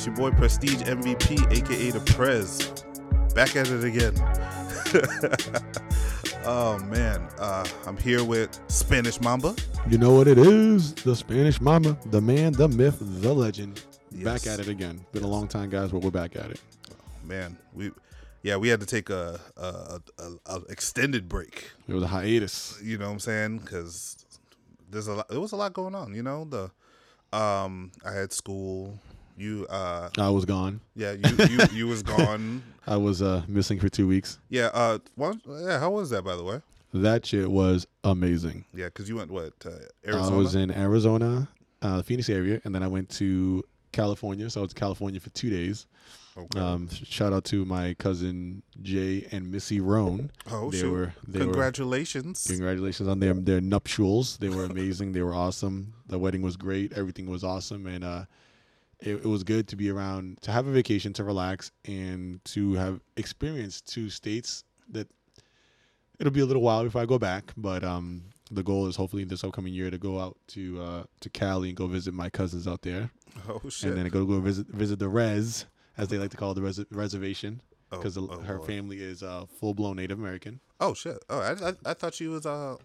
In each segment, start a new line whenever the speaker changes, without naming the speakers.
It's your boy Prestige MVP, aka the Prez. Back at it again. oh man, uh, I'm here with Spanish Mamba.
You know what it is? The Spanish Mama, the man, the myth, the legend.
Yes.
Back at it again. Been a long time, guys, but we're back at it.
Man, we yeah, we had to take a a, a, a, a extended break.
It was a hiatus.
You know what I'm saying? Because there's a lot, there was a lot going on. You know the um I had school. You uh
I was gone.
yeah you you, you was gone.
I was uh missing for two weeks.
Yeah uh one, yeah how was that by the way?
That shit was amazing.
Yeah, because you went what to Arizona?
I was in Arizona, uh, the Phoenix area, and then I went to California. So I was in California for two days.
Okay.
Um, shout out to my cousin Jay and Missy Roan.
oh
they
shoot!
were they were
Congratulations.
Congratulations on their their nuptials. They were amazing. they were awesome. The wedding was great. Everything was awesome, and uh, it, it was good to be around, to have a vacation, to relax, and to have experienced two states that it'll be a little while before I go back. But um, the goal is hopefully this upcoming year to go out to uh, to Cali and go visit my cousins out there,
oh shit!
and then go go visit visit the res, as they like to call the res- reservation,
Oh,
because
oh,
her
Lord.
family is uh, full blown Native American.
Oh shit! Oh, I, I, I thought she was uh,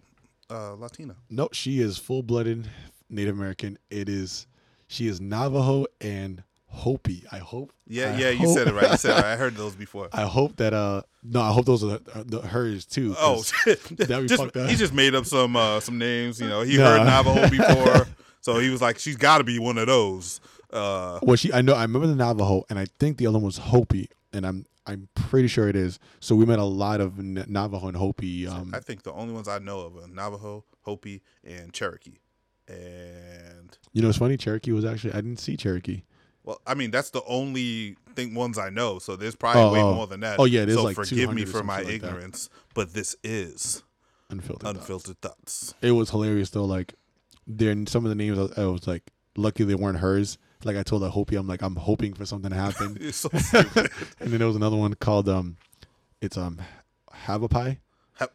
uh Latina.
No, she is full blooded Native American. It is she is Navajo and Hopi. I hope.
Yeah,
I
yeah, you said it right. You said it right. I heard those before.
I hope that uh no, I hope those are the, the, hers too.
Oh!
That'd be
just,
fucked up.
he just made up some uh some names. You know, he heard Navajo before, so he was like, she's got to be one of those. Uh,
well, she I know I remember the Navajo and I think the other one was Hopi and I'm I'm pretty sure it is. So we met a lot of Navajo and Hopi. Um,
I think the only ones I know of are Navajo, Hopi, and Cherokee. And
you know, it's funny. Cherokee was actually I didn't see Cherokee.
well, I mean, that's the only thing ones I know. So there's probably
Oh,
way
oh.
more than that.
Oh, yeah, it is
so
like
forgive me for my
like that.
ignorance, but this is
Unfiltered. thoughts.
unfiltered thoughts.
it was hilarious though. Like, there some of the names I, was like, lucky they weren't hers. Like I told her Hopi, I'm like, I'm hoping for something to happen.
So
and then there was another one called um, it's um, have a pie.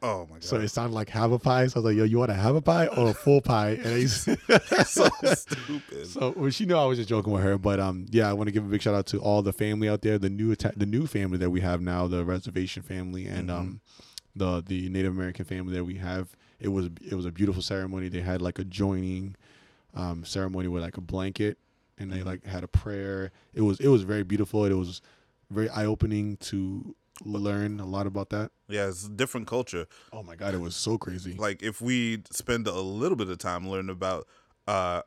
Oh my god,
So it sounded like have a pie. So I was like, yo, you want to have a pie or a full pie? And he's
so stupid.
so well, she knew I was just joking with her. But um, yeah, I want to give a big shout out to all the family out there, the new atta- the new family that we have now, the reservation family, and um, the the Native American family that we have. It was it was a beautiful ceremony. They had like a joining um ceremony with like a blanket, and they like had a prayer. It was it was very beautiful. It was very eye opening to learn a lot about that.
Yeah, it's a different culture.
Oh my god, it was so crazy.
Like if we spend a little bit of time learning about uh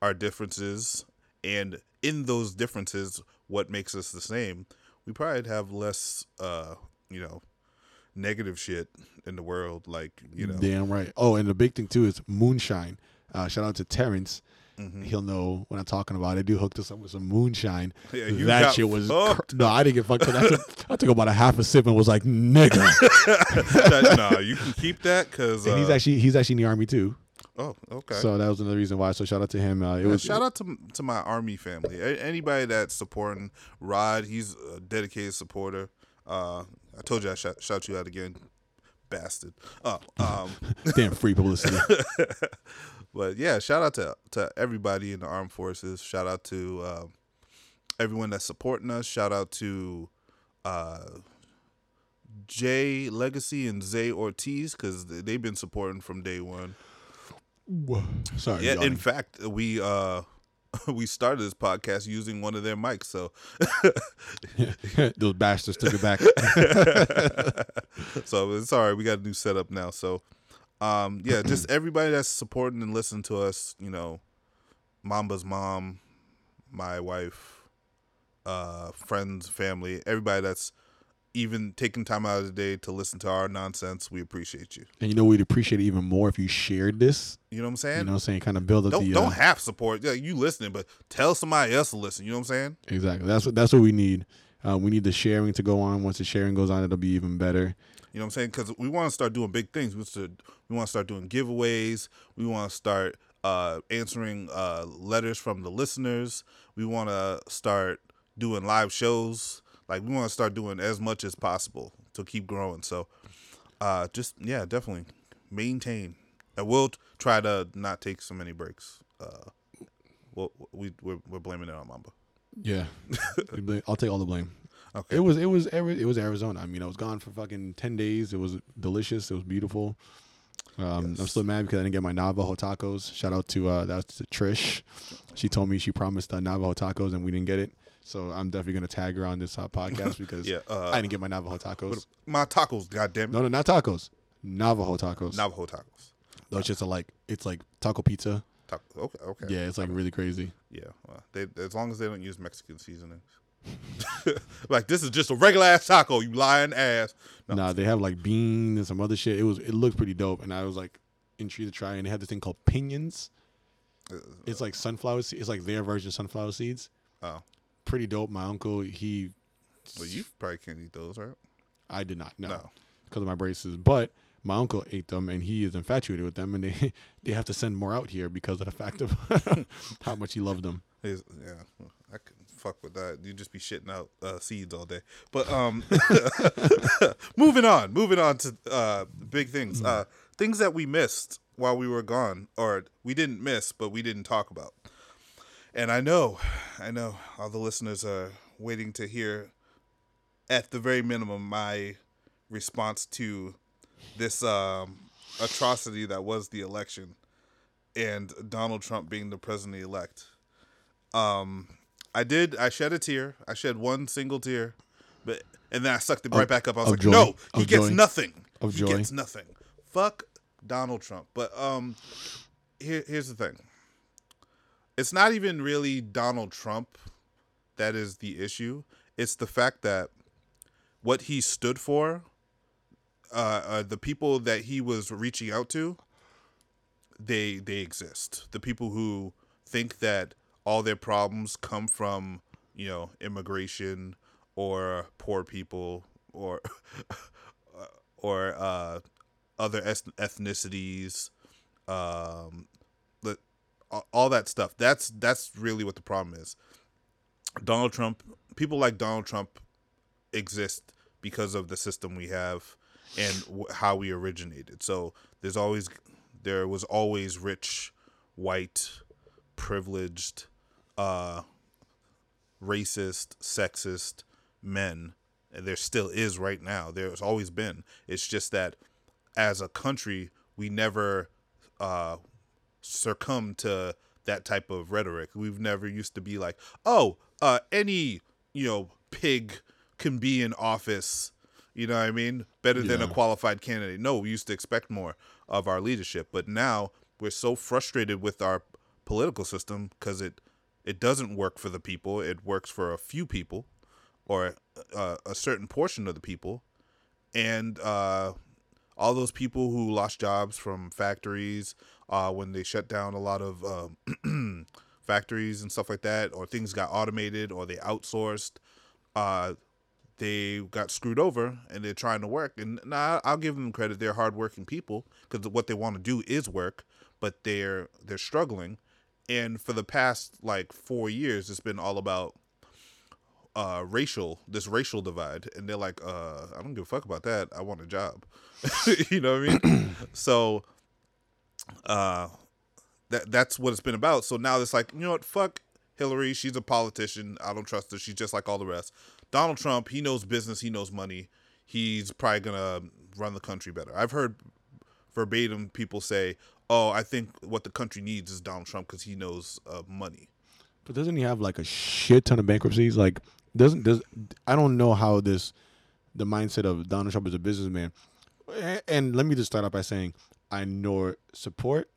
our differences and in those differences what makes us the same, we probably have less uh, you know, negative shit in the world like, you know.
Damn right. Oh, and the big thing too is moonshine. Uh, shout out to Terrence.
Mhm.
He'll know what I'm talking about. I do hooked us up with some moonshine.
Yeah,
that shit was cr- no. I didn't get fucked. I took, I took about a half a sip and was like, nigga.
That- nah, you can keep that cuz
and he's
uh,
actually he's actually in the army too.
Oh, okay.
So that was another reason why. So shout out to him. Uh, it
Yeah,
was
shout out to to my army family. A- Anybody that's supporting Rod, he's a dedicated supporter. Uh, I told you I shout, shout you out again, bastard. Uh, um,
damn free publicity.
but yeah, shout out to to everybody in the armed forces. Shout out to um, everyone that's supporting us. Shout out to uh, Jay Legacy and Zay Ortiz because they've been supporting from day one.
Sorry.
Yeah,
yawning.
in fact, we uh we started this podcast using one of their mics, so
those bastards took it back.
so it's all right. We got a new setup now. So um yeah, just everybody that's supporting and listening to us, you know, Mamba's mom, my wife, uh friends, family, everybody that's even taking time out of the day to listen to our nonsense, we appreciate you.
and you know we'd appreciate it even more if you shared this.
You know what I'm saying?
You know, what I'm saying kind of build up
don't
the
don't
uh,
have support. Yeah, you listening, but tell somebody else to listen. You know what I'm saying?
Exactly. That's what that's what we need. Uh, we need the sharing to go on. Once the sharing goes on, it'll be even better.
You know what I'm saying? Because we want to start doing big things. We want to we want to start doing giveaways. We want to start uh, answering uh, letters from the listeners. We want to start doing live shows. Like we want to start doing as much as possible to keep growing. So, uh, just yeah, definitely maintain. And we'll try to not take so many breaks. Uh, we'll, we we're, we're blaming it on Mamba.
Yeah, I'll take all the blame.
Okay.
It was it was it was Arizona. I mean, I was gone for fucking ten days. It was delicious. It was beautiful. Um, I'm still mad because I didn't get my Navajo tacos. Shout out to uh, that's to Trish. She told me she promised uh, Navajo tacos and we didn't get it. So I'm definitely gonna tag her on this uh, podcast because
Yeah, uh,
I didn't get my Navajo tacos.
My tacos, goddamn it.
No, no, not tacos. Navajo tacos.
Navajo tacos.
No, it's just a, like it's like taco pizza.
Taco. Okay, okay.
Yeah, it's like really crazy.
Yeah, well, they, as long as they don't use Mexican seasonings. like this is just a regular ass taco, you lying ass. No.
Nah, they have like beans and some other shit. It was it looked pretty dope, and I was like intrigued to try. And they had this thing called piñons. Uh, it's like sunflower. It's like their version of sunflower seeds.
Oh,
Pretty dope. My uncle, he,
well, you probably can't eat those, right?
I did not know
No.
because of my braces, but my uncle ate them, and he is infatuated with them, and they they have to send more out here because of the fact of how much he loved them.
His, yeah, I can fuck with that. You just be shitting out uh, seeds all day. But um, moving on, moving on to uh, big things, uh, things that we missed while we were gone, or we didn't miss, but we didn't talk about. And I know, I know, all the listeners are waiting to hear, at the very minimum, my response to this um, atrocity that was the election and Donald Trump being the president elect. Um, I did. I shed a tear. I shed one single tear, but and then I sucked it right
Of-
back up. I was like,
joy?
no, he
Of
gets
joy?
nothing.
Of
he
joy?
gets nothing. Fuck Donald Trump. But um, here, here's the thing. It's not even really Donald Trump that is the issue. It's the fact that what he stood for, uh, uh the people that he was reaching out to, they they exist. The people who think that all their problems come from you know immigration or poor people or or uh, other eth- ethnicities, um, the, all- all that stuff. That's that's really what the problem is. Donald Trump, people like Donald Trump, exist because of the system we have and w- how we originated. So there's always there was always rich, white, privileged, uh, racist, sexist men. And there still is right now. There's always been. It's just that as a country, we never uh, succumb to that type of rhetoric. We've never used to be like, oh, uh, any you know pig can be in office. You know what I mean? Better than a qualified candidate. No, we used to expect more of our leadership, but now we're so frustrated with our political system because it it doesn't work for the people. It works for a few people or uh, a certain portion of the people, and uh, all those people who lost jobs from factories uh, when they shut down a lot of um factories and stuff like that, or things got automated or they outsourced. Uh, they got screwed over and they're trying to work. And nah, I'll give them credit; they're hardworking people because what they want to do is work, but they're they're struggling. And for the past like four years, it's been all about uh racial this racial divide. And they're like uh i don't give a fuck about that. I want a job. You know what i mean? So uh that that's what it's been about. So now it's like you know what? Fuck hillary. She's a politician. I don't trust her. She's just like all the rest. Donald trump he knows business. He knows money. He's probably gonna run the country better. I've heard verbatim people say oh i think what the country needs is donald trump because he knows uh, money
But doesn't he have like a shit ton of bankruptcies? Like, doesn't does I don't know how this the mindset of Donald Trump as a businessman. And let me just start out by saying I nor support.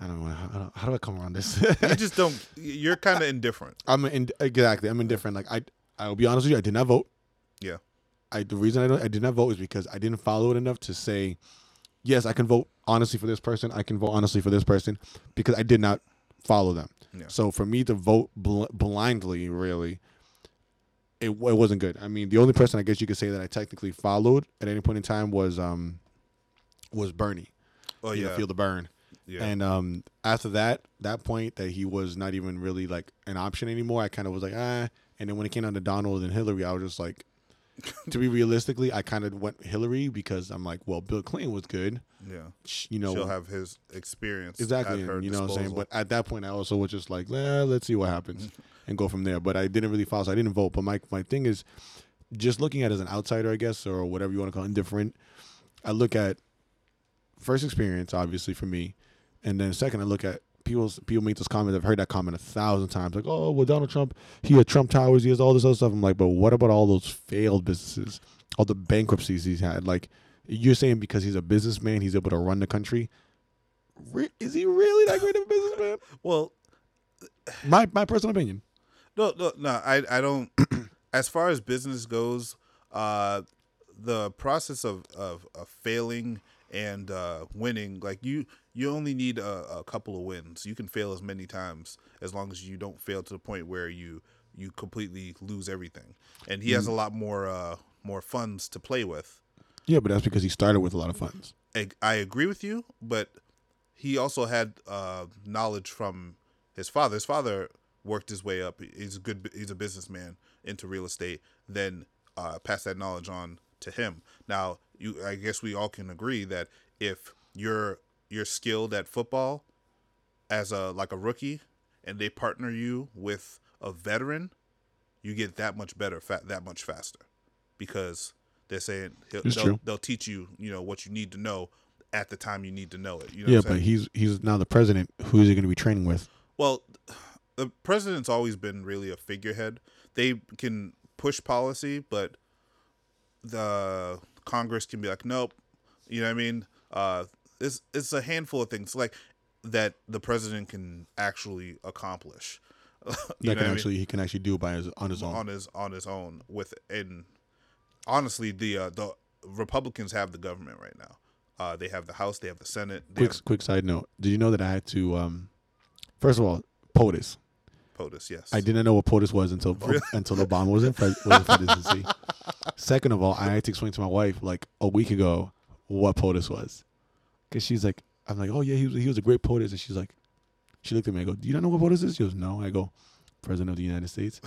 I don't know how, how do I come around this.
you just don't you're kind of indifferent
I'm in, exactly. I'm indifferent. Like I, I'll be honest with you. I did not vote.
yeah
I the reason I don't I did not vote is because I didn't follow it enough to say, yes, I can vote honestly for this person. I can vote honestly for this person because I did not follow them.
Yeah.
So for me to vote bl- blindly, really, it, it wasn't good. I mean, the only person I guess you could say that I technically followed at any point in time was um was Bernie.
oh yeah
feel the Bern.
yeah
And um, after that, that point that he was not even really like an option anymore, I kind of was like, ah. And then when it came down to Donald and Hillary, I was just like, to be realistically, I kind of went Hillary because I'm like, well, Bill Clinton was good,
yeah
you know,
she'll have his experience
exactly.
at her
and you know what I'm saying? But at that point, I also was just like, eh, let's see what happens. and go from there. But I didn't really follow, so I didn't vote. But my my thing is, just looking at it as an outsider, I guess, or whatever you want to call it, indifferent. I look at first experience, obviously for me, and then second, I look at people's people make this comment. I've heard that comment a thousand times, like, "Oh, well, Donald Trump, he had Trump Towers, he has all this other stuff." I'm like, but what about all those failed businesses, all the bankruptcies he's had? Like, you're saying because he's a businessman, he's able to run the country. Re- Is he really that great of a businessman?
Well,
My my personal opinion.
No, no, no. I, I don't. as far as business goes, uh, the process of, of, of failing and uh, winning, like you, you only need a, a couple of wins. You can fail as many times as long as you don't fail to the point where you you completely lose everything. And he has a lot more uh, more funds to play with.
Yeah, but that's because he started with a lot of funds.
I, I agree with you, but he also had uh, knowledge from his father. His father worked his way up. He's a good. He's a businessman into real estate. Then uh, passed that knowledge on to him. Now, you. I guess we all can agree that if you're you're skilled at football as a like a rookie, and they partner you with a veteran, you get that much better, fa- that much faster, because they're saying he'll, they'll, they'll teach you, you know, what you need to know at the time you need to know it. You know
yeah, but he's he's now the president. Who is he going to be training with?
Well, the president's always been really a figurehead. They can push policy, but the Congress can be like, nope. You know what I mean? Uh, it's it's a handful of things like that the president can actually accomplish.
That can
what I mean?
actually he can actually do by his on his own.
on his on his own with and honestly the uh, the Republicans have the government right now. Uh, they have the House, they have the Senate,
quick
have
quick side note: Did you know that I had to? Um, first of all, POTUS.
POTUS. Yes,
I didn't know what POTUS was until until Obama was in, was in presidency. Second of all, I had to explain to my wife like a week ago what POTUS was, because she's like, I'm like, oh yeah, he was he was a great POTUS, and she's like, she looked at me, I go, do you not know what POTUS is? She goes, no. I go, President of the United States.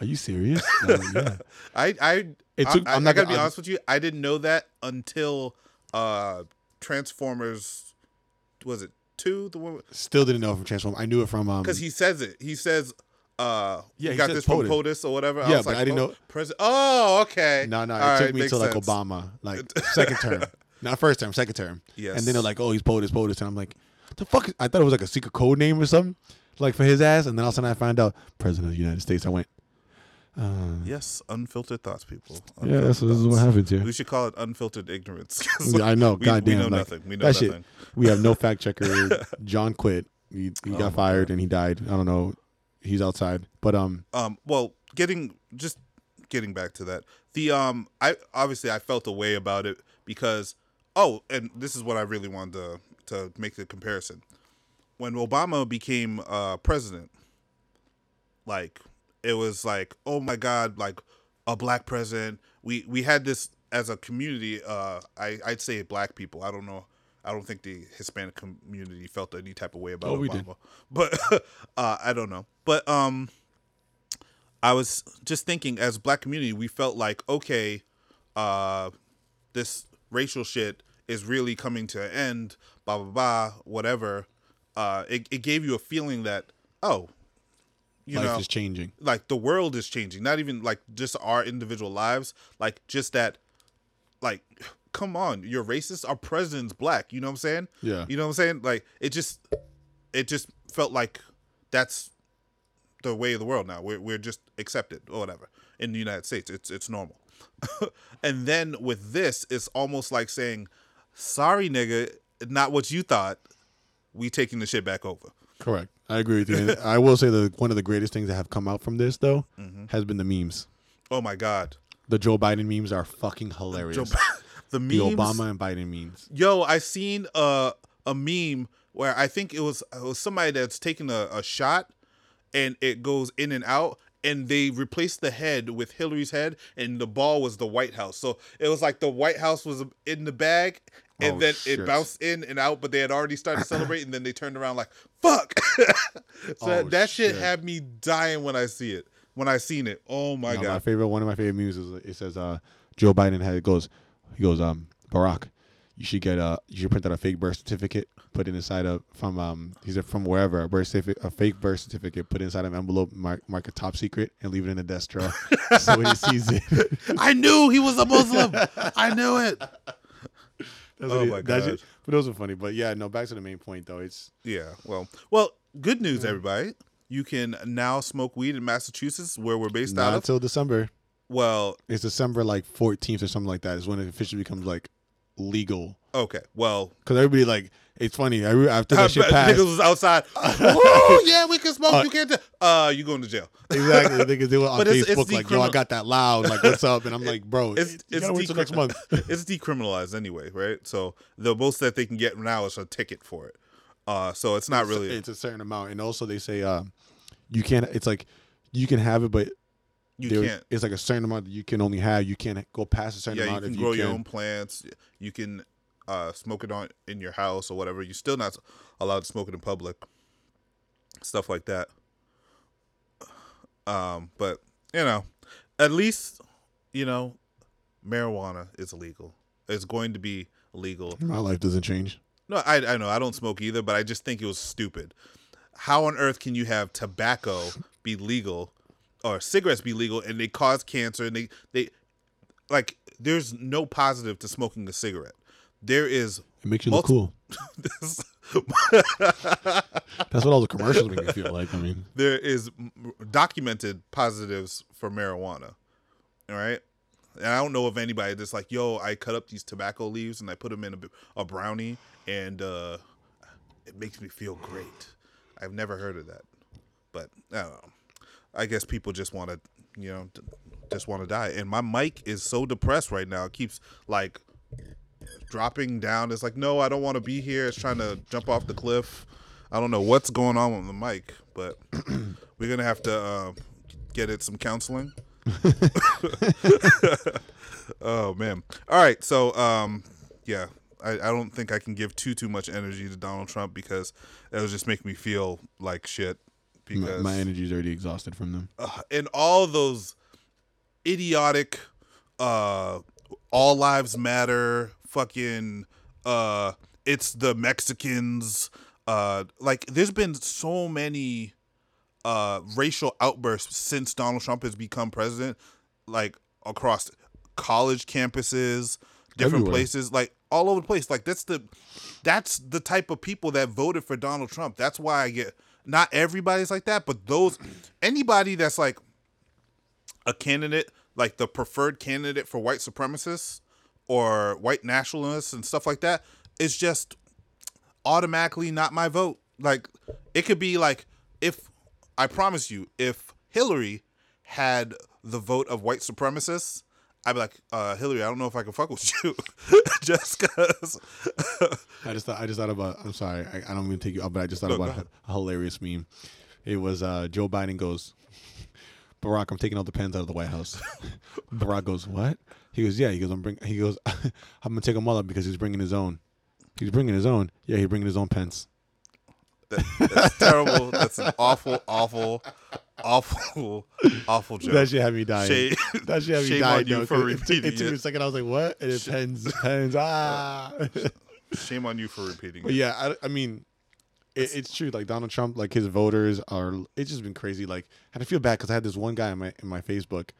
Are you serious? Like, yeah.
I I
It took-
I,
I'm
I
not
gotta
gonna-
be honest with you. I didn't know that until uh Transformers. Was it two? The one
Still didn't know from Transform. I knew it from um.
because he says it. He says. Uh,
Yeah,
you
he
got
says
this from
POTUS.
POTUS or whatever.
Yeah,
was
but
like,
I didn't
oh,
know-
President. Oh, okay.
No, no, it
All
took
right,
me to like. Obama, like second term, not first term, second term.
Yes.
And then they're like, "Oh, he's POTUS, POTUS," and I'm like, "The fuck?" Is-? I thought it was like a secret code name or something, like for his ass. And then all of a sudden I find out President of the United States. I went, uh,
Yes, unfiltered thoughts, people.
"Yeah, that's,
Unfiltered
this is what happens here."
We should call it unfiltered ignorance.
Yeah, I know.
we,
Goddamn,
we know
like,
nothing. We know
that shit- We have no fact checker. John quit. He, he
Oh
got fired
God.
and he died. I don't know. He's outside, but um,
um well getting just getting back to that the um i obviously i felt a way about it because oh and this is what i really wanted to to make the comparison when obama became uh president like it was like oh my god like a black president. We we had this as a community uh i i'd say black people. I don't know. I don't think the hispanic community felt any type of way about
Oh,
obama. but uh i don't know. But um I was just thinking, as a black community, we felt like, okay, uh, this racial shit is really coming to an end, blah blah blah, whatever. Uh, it, it gave you a feeling that, oh, you
life
know,
is changing.
like the world is changing. Not even like just our individual lives, like just that, like, come on, you're racist. Our president's black. You know what I'm saying?
Yeah.
You know what I'm saying? Like it just, it just felt like that's the way of the world now. We're we're just accepted or whatever in the United States. It's it's normal. and then with this, it's almost like saying, "Sorry, nigga, not what you thought. We taking the shit back over."
Correct. I agree with you. And I will say that one of the greatest things that have come out from this though
Mm-hmm.
has been the memes.
Oh my god,
The Joe Biden memes are fucking hilarious.
Joe, the memes.
the Obama and Biden memes.
Yo, I seen a a meme where I think it was it was somebody that's taking a, a shot and it goes in and out and they replaced the head with Hillary's head and the ball was the White House. So it was like the White House was in the bag and
Oh,
then
shit.
it bounced in and out, but they had already started to celebrate and then they turned around like, fuck. so
Oh,
that, that shit,
shit.
had me dying when I see it. When I seen it. Oh my
No, my
god.
favorite one of my favorite memes is it says uh, Joe Biden had it goes he goes um Barack, you should get a you should print out a fake birth certificate, put it inside of from um he said from wherever a birth certificate a fake birth certificate, put it inside of an envelope, mark mark it top secret, and leave it in the desk drawer so when he sees it.
I knew he was a Muslim. I knew it.
That's
Oh my
it. But those are funny. But yeah, no. Back to the main point though. It's
Yeah. Well, well, good news, everybody. You can now smoke weed in Massachusetts, where we're based
not
out of.
until December.
Well,
It's December like 14th or something like that. Is when it officially becomes like legal.
okay. Well,
Because everybody like it's funny. I re- After that shit passed,
niggas was outside. Woo, yeah, we can smoke.
Uh,
you can't. do- Uh, you going to jail?
exactly. Niggas they were on
But it's- it's
Facebook like, "Yo, I got that loud." Like, what's up? And I'm like, "Bro,
It's
you
it's
gotta wait till next month."
it's decriminalized anyway, right? So the most that they can get now is a ticket for it. Uh, so it's not really.
It's a certain amount, and also they say um, you can't. It's like you can have it, but
you
there-
can't.
It's like a certain amount that you can only have. You can't go past a certain amount.
Yeah, you can grow
you
your
can.
own plants. You can uh, smoke it on in your house or whatever. You're still not allowed to smoke it in public. Stuff like that. Um, but you know, at least you know, marijuana is illegal. It's going to be legal.
My life doesn't change.
No, I I know I don't smoke either, but I just think it was stupid. How on earth can you have tobacco be legal or cigarettes be legal and they cause cancer and they they like there's no positive to smoking a cigarette. There is
It makes you look
Multi-
cool. That's what all the commercials make me feel like. I mean,
there is documented positives for marijuana. All right? And I don't know of anybody that's like, "Yo, I cut up these tobacco leaves and I put them in a brownie and uh it makes me feel great." I've never heard of that. But I don't know. I guess people just want to, you know, just want to die. And my mic is so depressed right now. It keeps like dropping down. It's like, no, I don't want to be here. It's trying to jump off the cliff. I don't know what's going on with the mic, but we're gonna have to uh, get it some counseling. oh man! All right, so um, yeah, I, I don't think I can give too too much energy to Donald Trump because it will just make me feel like shit.
My,
Because
my energy's already exhausted from them.
uh, and all those idiotic uh all lives matter fucking uh it's the mexicans uh like there's been so many uh racial outbursts since donald trump has become president like across college campuses different
Everywhere.
places like all over the place like that's the that's the type of people that voted for donald trump that's why i get not everybody's like that but those anybody that's like a candidate like the preferred candidate for white supremacists or white nationalists and stuff like that is just automatically not my vote. Like it could be like if I promise you, if Hillary had the vote of white supremacists, I'd be like, uh, Hillary, I don't know if I can fuck with you, just because.
I just thought I just thought about. I'm sorry, I, I don't mean to take you up, but I just thought
No,
about a, a hilarious meme. It was uh, Joe Biden goes, Barack, I'm taking all the pens out of the White House. Barack goes, what? He goes, yeah. He goes, I'm bring. He goes, I'm gonna take them all out because he's bringing his own. He's bringing his own. Yeah, he's bringing his own pens.
That, that's terrible. That's an awful, awful, awful, awful joke.
That shit had me dying.
Shame,
that shit had me
shame
dying.
on you for
'cause it,
repeating
it took me a second. I was like, what? And it pens, pens. Ah.
Shame on you for repeating
But
it.
yeah, I, I mean, it, it's true. Like Donald Trump, like his voters are. It's just been crazy. Like, and I feel bad because I had this one guy in my in my Facebook,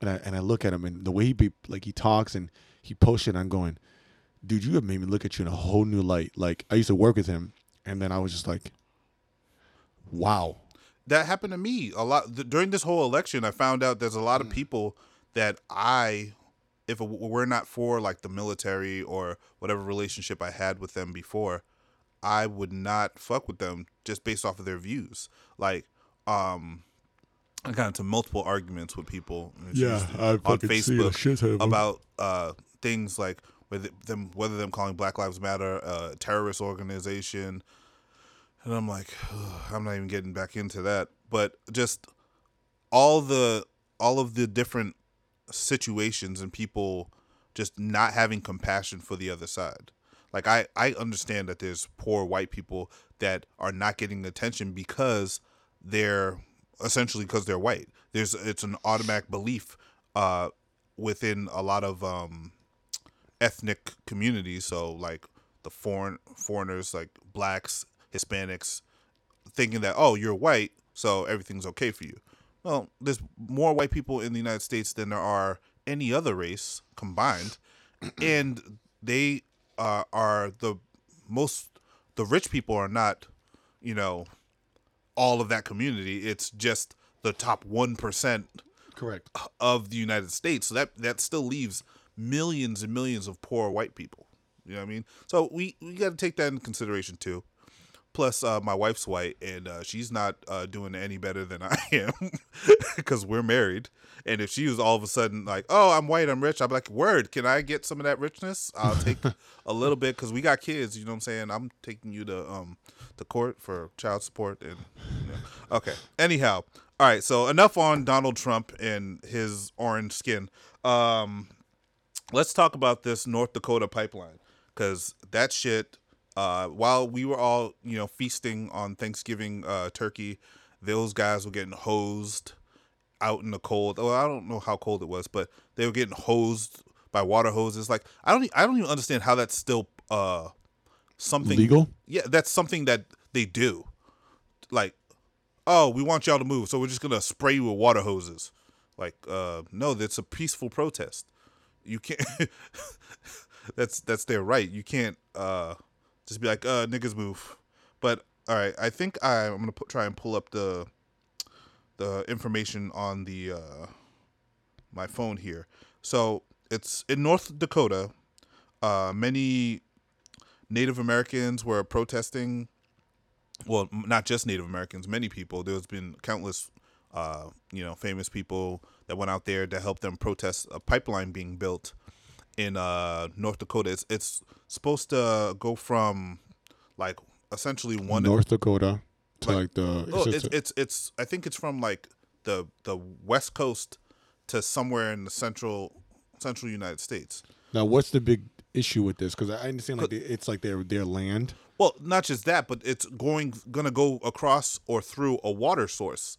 and I and I look at him and the way he be like he talks and he posts it. I'm going, dude, you have made me look at you in a whole new light. Like I used to work with him, and then I was just like, wow.
That happened to me a lot th- during this whole election. I found out there's a lot
Mm.
of people that I, if it w- were not for like the military or whatever relationship I had with them before, I would not fuck with them just based off of their views. Like, um, I got into multiple arguments with people yeah, on Facebook about uh, things like whether them whether them calling Black Lives Matter a terrorist organization, and I'm like, I'm not even getting back into that. But just all the all of the different situations and people just not having compassion for the other side. Like I I understand that there's poor white people that are not getting attention because they're essentially because they're white. There's it's an automatic belief uh within a lot of um ethnic communities. So like the foreign foreigners, like blacks, Hispanics, thinking that oh you're white, so everything's okay for you. Well, there's more white people in the United States than there are any other race combined, and they uh, are the most. The rich people are not, you know, all of that community. It's just the top one percent
Correct.
of the United States. So that that still leaves millions and millions of poor white people. You know what I mean? So we we got to take that in consideration too. Plus, uh, my wife's white, and uh, she's not uh, doing any better than I am because we're married. And if she was all of a sudden like, "Oh, I'm white, I'm rich," I'm like, "Word, can I get some of that richness? I'll take a little bit because we got kids. You know what I'm saying? I'm taking you to um to court for child support and you know. okay. Anyhow, all right. So enough on Donald Trump and his orange skin. Um, let's talk about this North Dakota pipeline because that shit. Uh, while we were all you know feasting on Thanksgiving uh, turkey, those guys were getting hosed out in the cold. Well, I don't know how cold it was, but they were getting hosed by water hoses. Like I don't, I don't even understand how that's still uh something
Legal?
Yeah, that's something that they do. Like, oh, we want y'all to move, so we're just gonna spray you with water hoses. Like, uh, no, that's a peaceful protest. You can't. that's that's their right. You can't uh just be like, uh, niggas move. But all right, I think I, I'm gonna put, try and pull up the the information on the uh my phone here. So it's in North Dakota. Uh, many Native Americans were protesting. Well, not just Native Americans, many people. There's been countless, uh, you know, famous people that went out there to help them protest a pipeline being built in uh, North Dakota. It's it's supposed to go from like essentially one
North Dakota to
Like-
like, the.
Oh, it's,
a-
it's it's I think it's from like the the west coast to somewhere in the central central United States.
now, what's the big issue with this? Because I understand like it's like their their land.
Well, not just that, but it's going gonna go across or through a water source,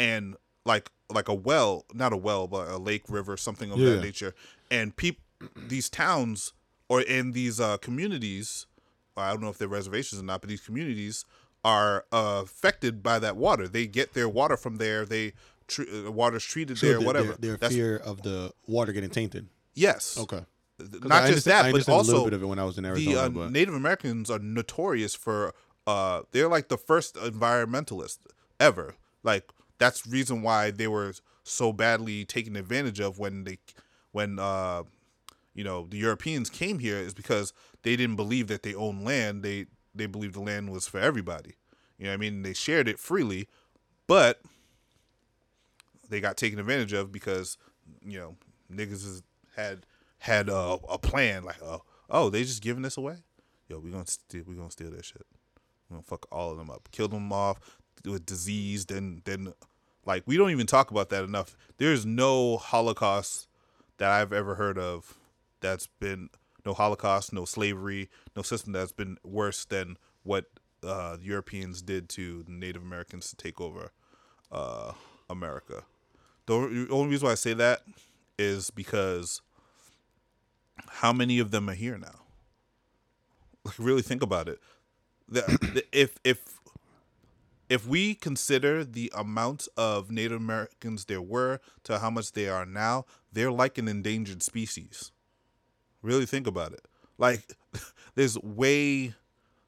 and like like a well, not a well, but a lake, river, something of
Yeah.
that nature. And peop these towns or in these uh, communities, I don't know if they're reservations or not, but these communities are uh, affected by that water. They get their water from there. They tr- uh, water's treated
So
there,
their-
whatever.
Their, their fear of the water getting tainted.
yes.
Okay.
Not just that, but
understand a
also
little bit of it when I was in Arizona.
the uh, Native Americans are notorious for uh they're like the first environmentalists ever. Like that's reason why they were so badly taken advantage of when they when uh you know the Europeans came here is because they didn't believe that they owned land. They they believed the land was for everybody. You know what I mean? They shared it freely, but they got taken advantage of because you know niggas is, had had a, a plan like oh oh they just giving this away yo we gonna steal we gonna steal that shit we gonna fuck all of them up kill them off with disease then then like we don't even talk about that enough there's no holocaust that i've ever heard of that's been no holocaust no slavery no system that's been worse than what uh, europeans did to native americans to take over uh, america the only- only reason why i say that is because how many of them are here now? Like, really think about it. The, the, if if if we consider the amount of Native Americans there were to how much they are now, they're like an endangered species. Really think about it. Like, there's way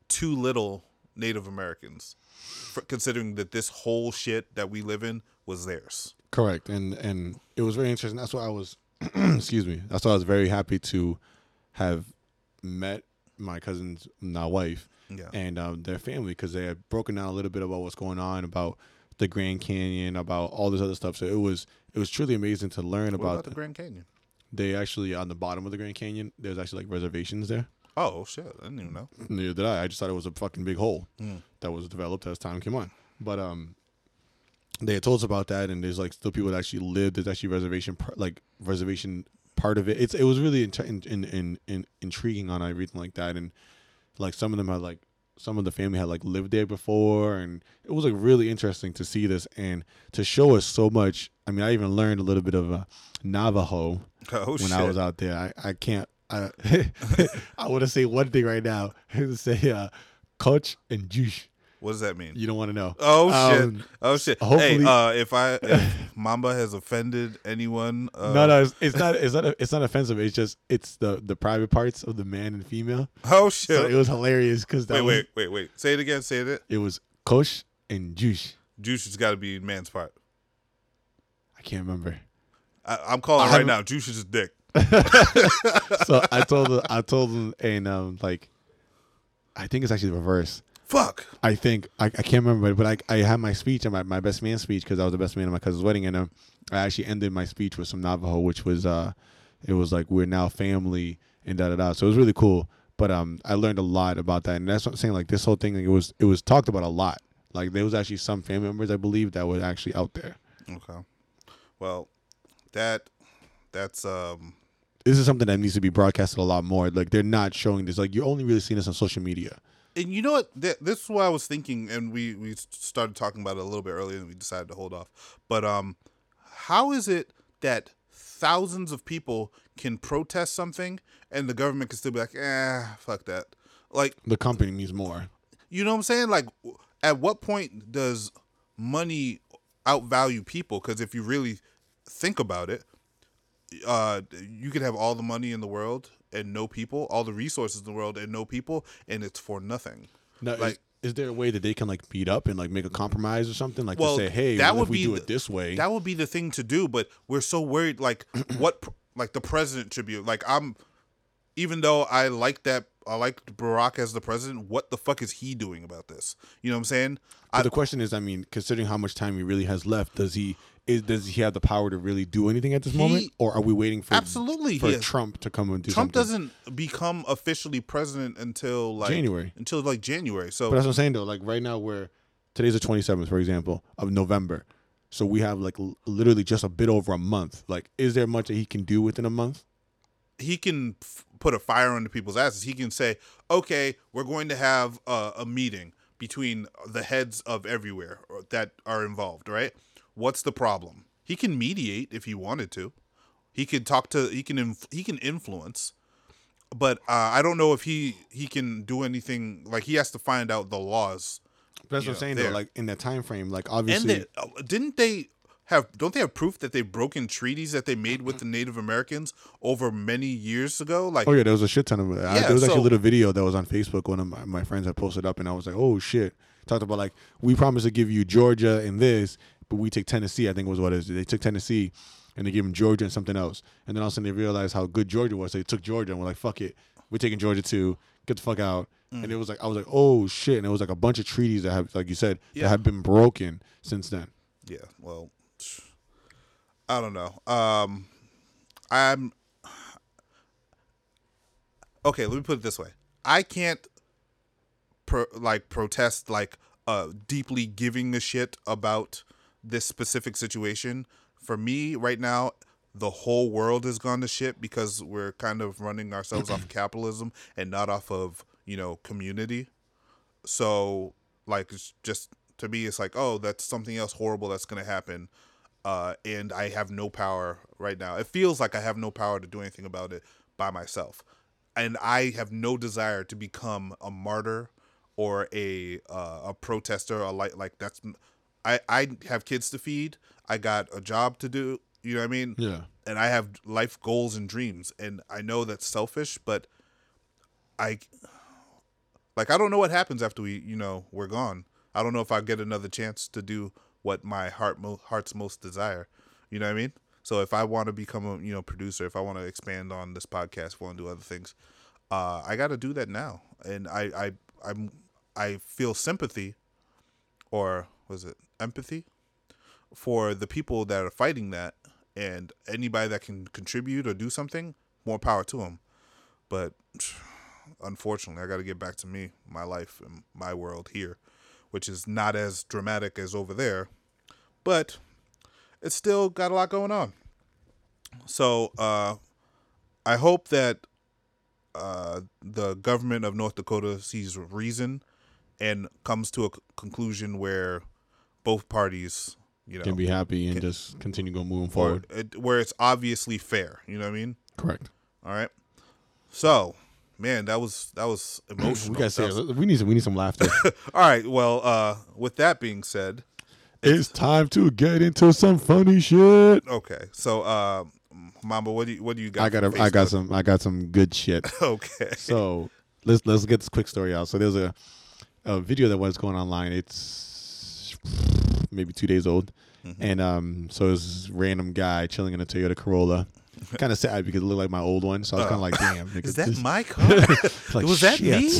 too little Native Americans, for, considering that this whole shit that we live in was theirs.
Correct, and and it was very interesting. That's why I was, excuse me. That's why I was very happy to have met my cousin's now wife
Yeah.
and um, their family because they had broken down a little bit about what's going on about the Grand Canyon, about all this other stuff. So it was it was truly amazing to learn
What
about.
about the
the,
Grand Canyon?
They actually on the bottom of the Grand Canyon. There's actually like reservations there.
Oh shit! I didn't even know.
Neither did I. I just thought it was a fucking big hole
Mm.
that was developed as time came on. But um, they had told us about that, and there's like still people that actually live. There's actually reservation, like reservation part of it. It's it was really in, in, in, in, in intriguing on everything like that, and like some of them had like some of the family had like lived there before, and it was like really interesting to see this and to show us so much. I mean, I even learned a little bit of uh, Navajo
Oh
when
shit!
I was out there. I, I can't I, I want to say one thing right now. say uh, coach and juice.
What does that mean?
You don't want to know.
Oh shit!
Um,
oh shit! Hey, uh, if I if Mamba has offended anyone, uh,
no, no, it's, it's not. It's not. It's not offensive. It's just it's the the private parts of the man and female.
Oh shit!
So it was hilarious because
wait,
was,
wait, wait, wait. Say it again. Say it.
it was Kosh and juice.
Juice has got to be man's part.
I can't remember.
I, I'm calling
I
right now. Juice is dick.
so I told I told him, and um, like, I think it's actually the reverse.
Fuck.
I think I, I can't remember, but I I had my speech and my, my best man speech because I was the best man at my cousin's wedding, and um, I actually ended my speech with some Navajo, which was uh, it was like we're now family and da da da. So it was really cool. But um, I learned a lot about that, and that's what I'm saying. Like this whole thing, like, it was it was talked about a lot. Like there was actually some family members I believe that were actually out there.
Okay. Well, that that's um
This is something that needs to be broadcasted a lot more. Like they're not showing this. Like you're only really seeing this on social media.
And you know what Th- this is what I was thinking and we we started talking about it a little bit earlier and we decided to hold off. But um how is it that thousands of people can protest something and the government can still be like, "Eh, fuck that." Like
The company needs more.
You know what I'm saying? Like, at what point does money outvalue people? Because if you really think about it, uh, you could have all the money in the world and no people, all the resources in the world and no people, and it's for nothing.
No,
Like-
is, is there a way that they can like meet up and like make a compromise or something? Like
Well,
to say, hey,
that
well,
would
we
be
do
the-
it this way.
That would be the thing to do, but we're so worried. Like, what? Like the president should be like. I'm, even though I like that, I like Barack as the president. What the fuck is he doing about this? You know what I'm saying?
but
I,
the question is, I mean, considering how much time he really has left, does he is does he have the power to really do anything at this
He-
moment, or are we waiting for
absolutely,
for Trump to come and do
Trump
something?
doesn't become officially president until like
January.
Until like January. So
But that's what I'm saying though. Like right now, we're today's the 27th, for example, of November. So we have like l- literally just a bit over a month. Like, is there much that he can do within a month?
he can f- put a fire under people's asses. He can say, "Okay, we're going to have a, a meeting between the heads of everywhere that are involved. Right? What's the problem? He can mediate if he wanted to. He could talk to. He can. Inf- he can influence." But uh, I don't know if he he can do anything. Like he has to find out the laws.
That's
Yeah,
what I'm saying
there.
though. Like in that time frame, like
And
obviously,
they, uh, didn't they have? Don't they have proof that they've broken treaties that they made with the Native Americans over many years ago? Like
Oh yeah, there was a shit ton of it. I- there was actually a little video that was on Facebook. One of my, my friends had posted up, and I was like, "Oh shit!" Talked about like we promised to give you Georgia and this, but we take Tennessee. I think was what it is. They took Tennessee, and they gave them Georgia and something else. And then all of a sudden they realized how good Georgia was. So they took Georgia and we're like, "Fuck it, we're taking Georgia too. Get the fuck out."
Mm.
And it was like I was like, "Oh shit!" And it was like a bunch of treaties that have, like you said,
Yeah.
that have been broken since then.
Yeah, well, I don't know. Um, I'm okay. Let me put it this way: I can't pro- like protest like uh deeply giving a shit about this specific situation. For me, right now, the whole world has gone to shit because we're kind of running ourselves off of capitalism and not off of you know community. So like it's just to me it's like oh that's something else horrible that's going to happen uh and I have no power right now. It feels like I have no power to do anything about it by myself. And I have no desire to become a martyr or a uh, a protester or like like that's I I have kids to feed. I got a job to do, you know what I mean?
Yeah.
and I have life goals and dreams, and I know that's selfish, but I like I don't know what happens after we, you know, we're gone. I don't know if I get another chance to do what my heart mo- heart's most desire. You know what I mean? So if I want to become a you know producer, if I want to expand on this podcast, if I want to do other things, uh, I got to do that now. And I I I'm I feel sympathy, or was it empathy, for the people that are fighting that, and anybody that can contribute or do something, more power to them. But unfortunately, I got to get back to me, my life, and my world here, which is not as dramatic as over there, but it's still got a lot going on. So uh, I hope that uh, the government of North Dakota sees reason and comes to a conclusion where both parties, you know,
Can be happy and just continue going moving forward.
it, where it's obviously fair. You know what I mean?
Correct.
All right. So, man, that was that was emotional.
we got
That was-
We need some. We need some laughter.
All right. Well, uh, with that being said,
it's time to get into some funny shit.
okay. So, uh, Mamba, what do you what do you got?
I got. A, I got some. I got some good shit.
Okay.
So let's let's get this quick story out. So there's a a video that was going online. It's maybe two days old,
Mm-hmm.
and um, so this random guy chilling in a Toyota Corolla. kind of sad because it looked like my old one. So I was kind of like, damn, nigga,
Is that
this-
my car?
like,
was that me?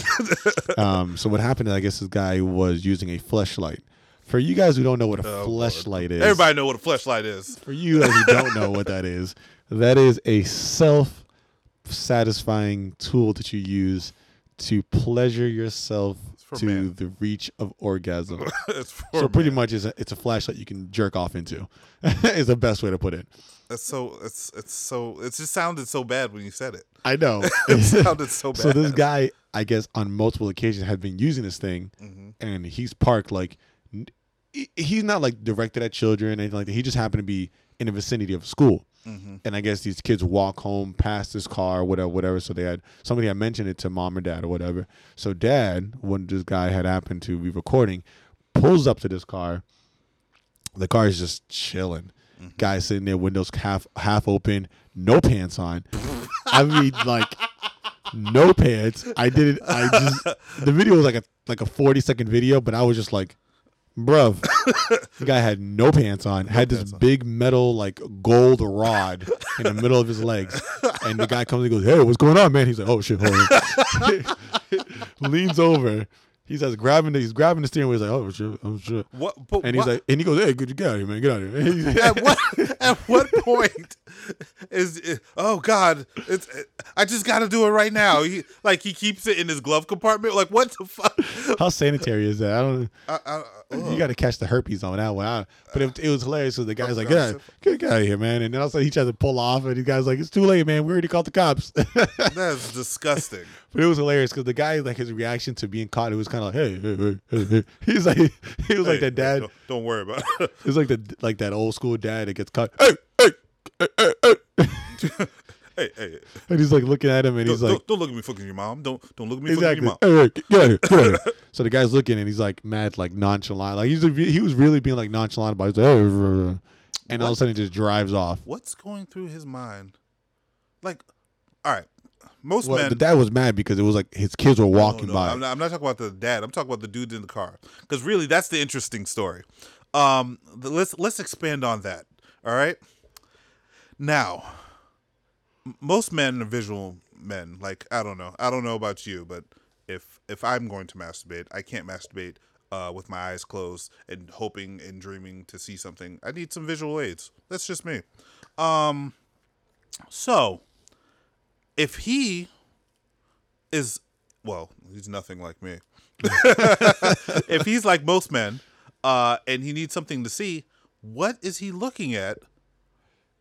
um, so what happened? Is, I guess this guy was using a fleshlight. For you guys who don't know what a
Oh, Lord.
fleshlight is,
Everybody know what a flashlight is.
for you guys who don't know what that is, that is a self satisfying tool that you use to pleasure yourself to
men.
the reach of orgasm. so pretty much it's a, it's a flashlight you can jerk off into. is the best way to put it.
It's so it's it's so it just sounded so bad when you said it.
I know.
It sounded so bad.
so this guy, I guess, on multiple occasions had been using this thing,
Mhm.
and he's parked like he's not like directed at children or anything like that. He just happened to be in the vicinity of school.
Mhm.
And I guess these kids walk home past this car, whatever, whatever. So they had somebody had mentioned it to mom or dad or whatever. So dad, when this guy had happened to be recording, pulls up to this car. The car is just chilling. Guy sitting there, windows half half open, no pants on. I mean, like no pants. I did it. I just the video was like a like a forty second video, but I was just like, bruv. the guy had no pants on. had this big metal like gold rod in the middle of his legs, and the guy comes and goes, "Hey, what's going on, man?" He's like, "Oh shit, hold on." Leans over. He starts grabbing. The, he's grabbing the steering wheel. He's like, "Oh shit, oh shit."
What?
And he's
what-
like, and he goes, "Hey, good, get out of here, man. Get out of here."
At what at what point is oh god it's i just gotta do it right now he like he keeps it in his glove compartment like what the fuck
How sanitary is that? I don't.
I, I,
You got to catch the herpes on that one. I, but it, it was hilarious. So the guy's
Oh,
like,
God,
get, get, out of here, man. And then all of a sudden he tries to pull off, and the guy's like, it's too late, man. We already called the cops.
that's disgusting But
it was hilarious because the guy, like, his reaction to being caught, it was kind of like, hey, hey, hey, hey, hey. He's like, he was like
Hey,
that dad.
don't, don't worry about it
It was like the like that old school dad that gets caught. Hey, hey, hey, hey, hey.
hey hey
And he's like looking at him, and
don't,
he's like,
don't, don't look at me fucking your mom don't don't look at me
exactly.
fucking your mom
hey, get out here, get out here. So the guy's looking, and he's like mad, like nonchalant. Like he's he was really being like nonchalant about. It. He's like, "Hey," and all of a sudden he just drives off.
what's going through his mind like all right most
Well,
men
the dad was mad because it was like his kids were
No,
walking
no,
by.
I'm not, I'm not talking about the dad. I'm talking about the dudes in the car. Because really, that's the interesting story. Um, the- let's let's expand on that. All right. Now, most men are visual men. Like I don't know. I don't know about you, but if if I'm going to masturbate, I can't masturbate uh, with my eyes closed and hoping and dreaming to see something. I need some visual aids. That's just me. Um, so if he is well, he's nothing like me. if he's like most men, uh, and he needs something to see, what is he looking at?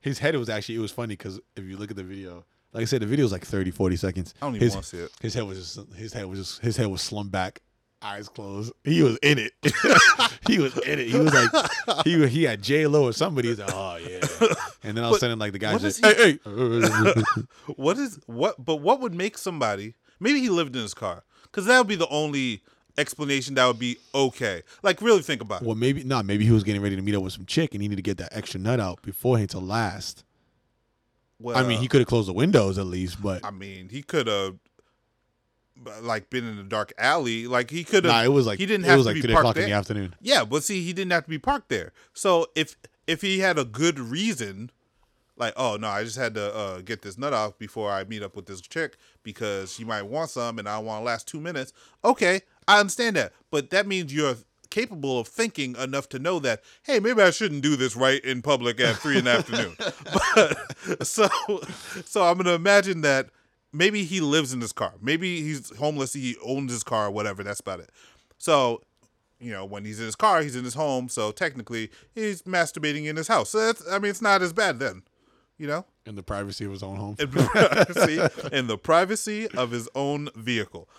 His head was actually it was funny because if you look at the video, like I said, the video was like 30, 40 seconds.
I don't even
his,
want to see it.
His head was just his head was just his head was slumped back, eyes closed. He was in it. he was in it. He was like he he had J Lo or somebody. He's like, oh yeah. And then all of a sudden, like the guy
what
just hey hey.
What is what? But what would make somebody? Maybe he lived in his car, because that would be the only explanation that would be okay. Like really think about it.
well, maybe not. Maybe he was getting ready to meet up with some chick and he needed to get that extra nut out beforehand to last.
Well,
I mean, he could have closed the windows at least, but
I mean, he could have. Like been in a dark alley, like he could have.
nah, it was like
he didn't
it
have
was
to
like
be
three
parked
o'clock in
there.
the afternoon.
Yeah, but see, he didn't have to be parked there. So if if he had a good reason, like, oh no, I just had to uh, get this nut off before I meet up with this chick because she might want some and I want to last two minutes. Okay, I understand that, but that means you're capable of thinking enough to know that hey maybe i shouldn't do this right in public at three in the afternoon but so so i'm gonna imagine that maybe he lives in this car maybe he's homeless he owns his car whatever that's about it so you know, when he's in his car, he's in his home, so technically he's masturbating in his house. So that's, I mean, it's not as bad then, you know,
In the privacy of his own home.
in in the privacy of his own vehicle.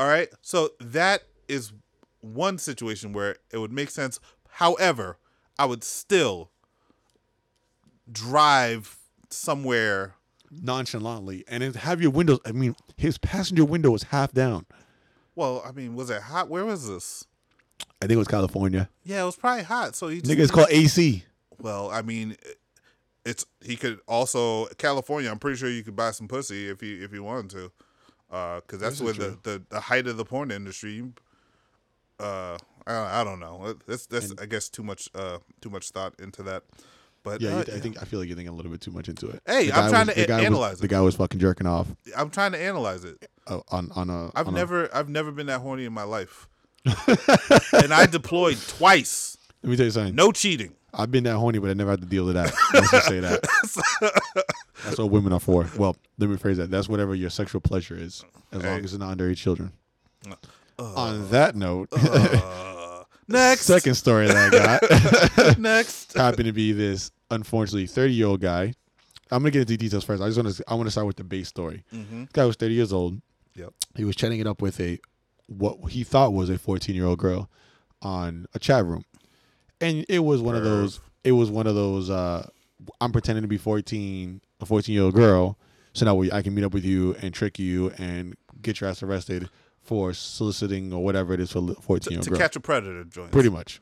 All right, so that is one situation where it would make sense. However, I would still drive somewhere
nonchalantly and have your windows. I mean, his passenger window was half down.
Well, I mean, was it hot? Where was this?
I think it was California.
Yeah, it was probably hot. So he just,
Nigga, it's called AC.
Well, I mean, it's he could also California. I'm pretty sure you could buy some pussy if you if you wanted to, because that's
This is
where the, the the height of the porn industry. Uh, I, I don't know. That's that's I guess too much uh too much thought into that. But
Yeah,
uh,
I think I feel like you're thinking a little bit too much into it.
Hey, I'm trying
was-
to a-
guy was-
analyze
The guy was fucking jerking off
I'm trying to analyze it.
uh, on on a.
I've
on
never I've never been that horny in my life, and I deployed twice.
let me tell you something.
No cheating.
I've been that horny, but I never had to deal with that. Let's just say that. That's what women are for. Well, let me phrase that. That's whatever your sexual pleasure is, as long as it's not underage children. On that note,
Uh, next,
second story that I got
next.
happened to be this unfortunately 30 year old guy. I'm gonna get into details first. I just want to I want to start with the base story.
Mm-hmm.
This guy was 30 years old.
Yep.
He was chatting it up with a what he thought was a 14 year old girl on a chat room, and it was one of those. It was one of those. Uh, I'm pretending to be 14, a 14 year old girl, so now we, I can meet up with you and trick you and get your ass arrested for soliciting or whatever it is for 14 year old
to
girl.
catch a predator joint.
Pretty much.